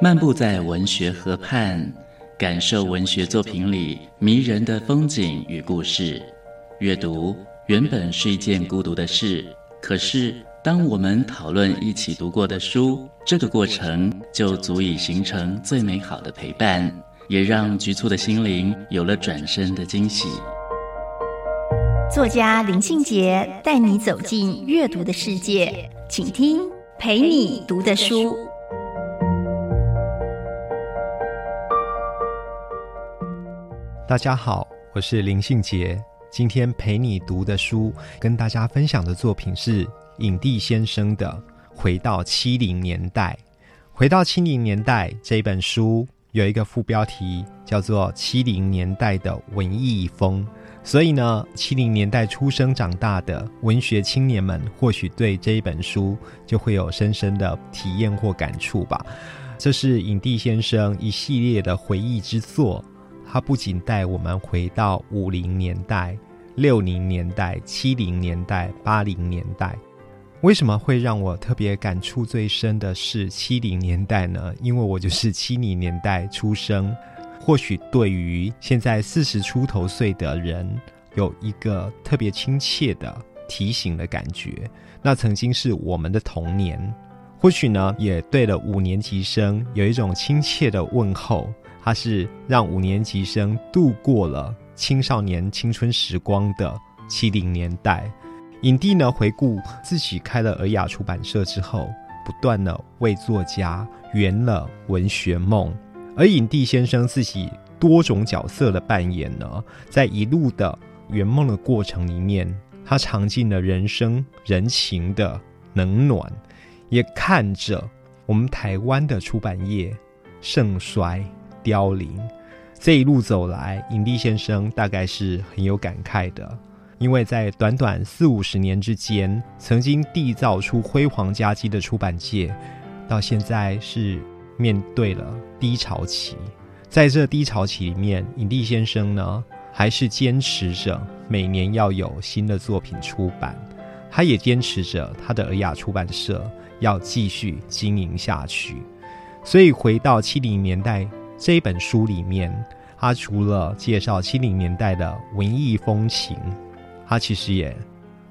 漫步在文学河畔，感受文学作品里迷人的风景与故事。阅读原本是一件孤独的事，可是当我们讨论一起读过的书，这个过程就足以形成最美好的陪伴，也让局促的心灵有了转身的惊喜。作家林庆杰带你走进阅读的世界，请听陪你读的书。大家好，我是林信杰。今天陪你读的书，跟大家分享的作品是影帝先生的《回到七零年代》。回到七零年代这本书有一个副标题叫做《七零年代的文艺风》。所以呢，七零年代出生长大的文学青年们，或许对这一本书就会有深深的体验或感触吧。这是影帝先生一系列的回忆之作，它不仅带我们回到五零年代、六零年代、七零年代、八零年代。为什么会让我特别感触最深的是七零年代呢？因为我就是七零年代出生。或许对于现在四十出头岁的人，有一个特别亲切的提醒的感觉。那曾经是我们的童年，或许呢，也对了五年级生有一种亲切的问候。它是让五年级生度过了青少年青春时光的七零年代。影帝呢，回顾自己开了尔雅出版社之后，不断的为作家圆了文学梦。而影帝先生自己多种角色的扮演呢，在一路的圆梦的过程里面，他尝尽了人生人情的冷暖，也看着我们台湾的出版业盛衰凋零。这一路走来，影帝先生大概是很有感慨的，因为在短短四五十年之间，曾经缔造出辉煌佳绩的出版界，到现在是。面对了低潮期，在这低潮期里面，影帝先生呢还是坚持着每年要有新的作品出版，他也坚持着他的尔雅出版社要继续经营下去。所以回到七零年代这一本书里面，他除了介绍七零年代的文艺风情，他其实也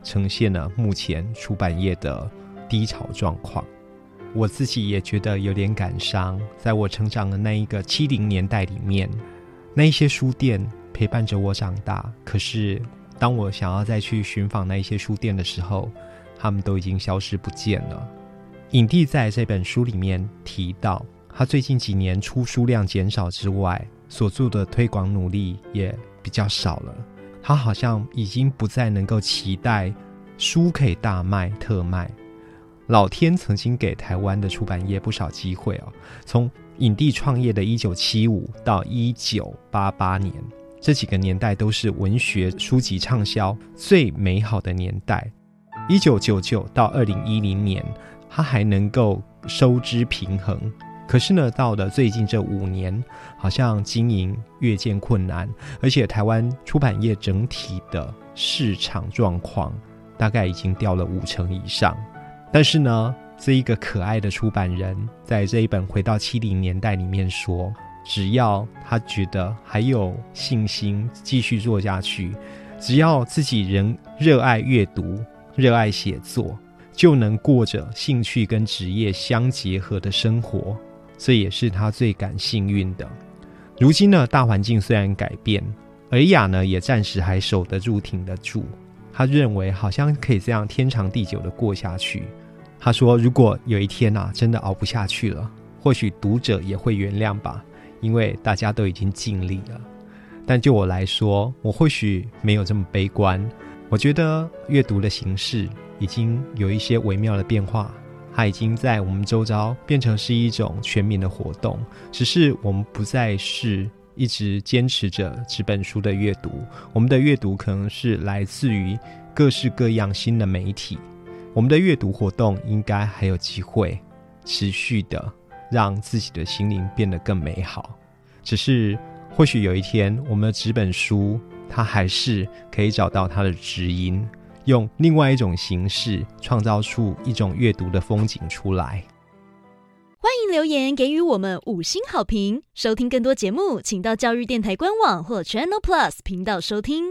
呈现了目前出版业的低潮状况。我自己也觉得有点感伤，在我成长的那一个七零年代里面，那一些书店陪伴着我长大。可是，当我想要再去寻访那一些书店的时候，他们都已经消失不见了。影帝在这本书里面提到，他最近几年出书量减少之外，所做的推广努力也比较少了。他好像已经不再能够期待书可以大卖特卖。老天曾经给台湾的出版业不少机会哦。从影帝创业的一九七五到一九八八年，这几个年代都是文学书籍畅销最美好的年代。一九九九到二零一零年，他还能够收支平衡。可是呢，到了最近这五年，好像经营越见困难，而且台湾出版业整体的市场状况大概已经掉了五成以上。但是呢，这一个可爱的出版人，在这一本回到七零年代里面说，只要他觉得还有信心继续做下去，只要自己仍热爱阅读、热爱写作，就能过着兴趣跟职业相结合的生活。这也是他最感幸运的。如今呢，大环境虽然改变，尔雅呢也暂时还守得住、挺得住。他认为好像可以这样天长地久的过下去。他说：“如果有一天呐，真的熬不下去了，或许读者也会原谅吧，因为大家都已经尽力了。但就我来说，我或许没有这么悲观。我觉得阅读的形式已经有一些微妙的变化，它已经在我们周遭变成是一种全民的活动，只是我们不再是。”一直坚持着纸本书的阅读，我们的阅读可能是来自于各式各样新的媒体。我们的阅读活动应该还有机会持续的让自己的心灵变得更美好。只是或许有一天，我们的纸本书它还是可以找到它的知音，用另外一种形式创造出一种阅读的风景出来。欢迎留言给予我们五星好评。收听更多节目，请到教育电台官网或 Channel Plus 频道收听。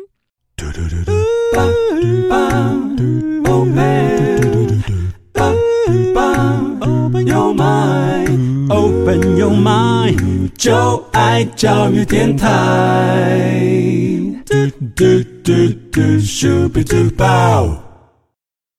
Open your mind, open your mind，就爱教育电台。嘟嘟嘟嘟，咻比嘟爆。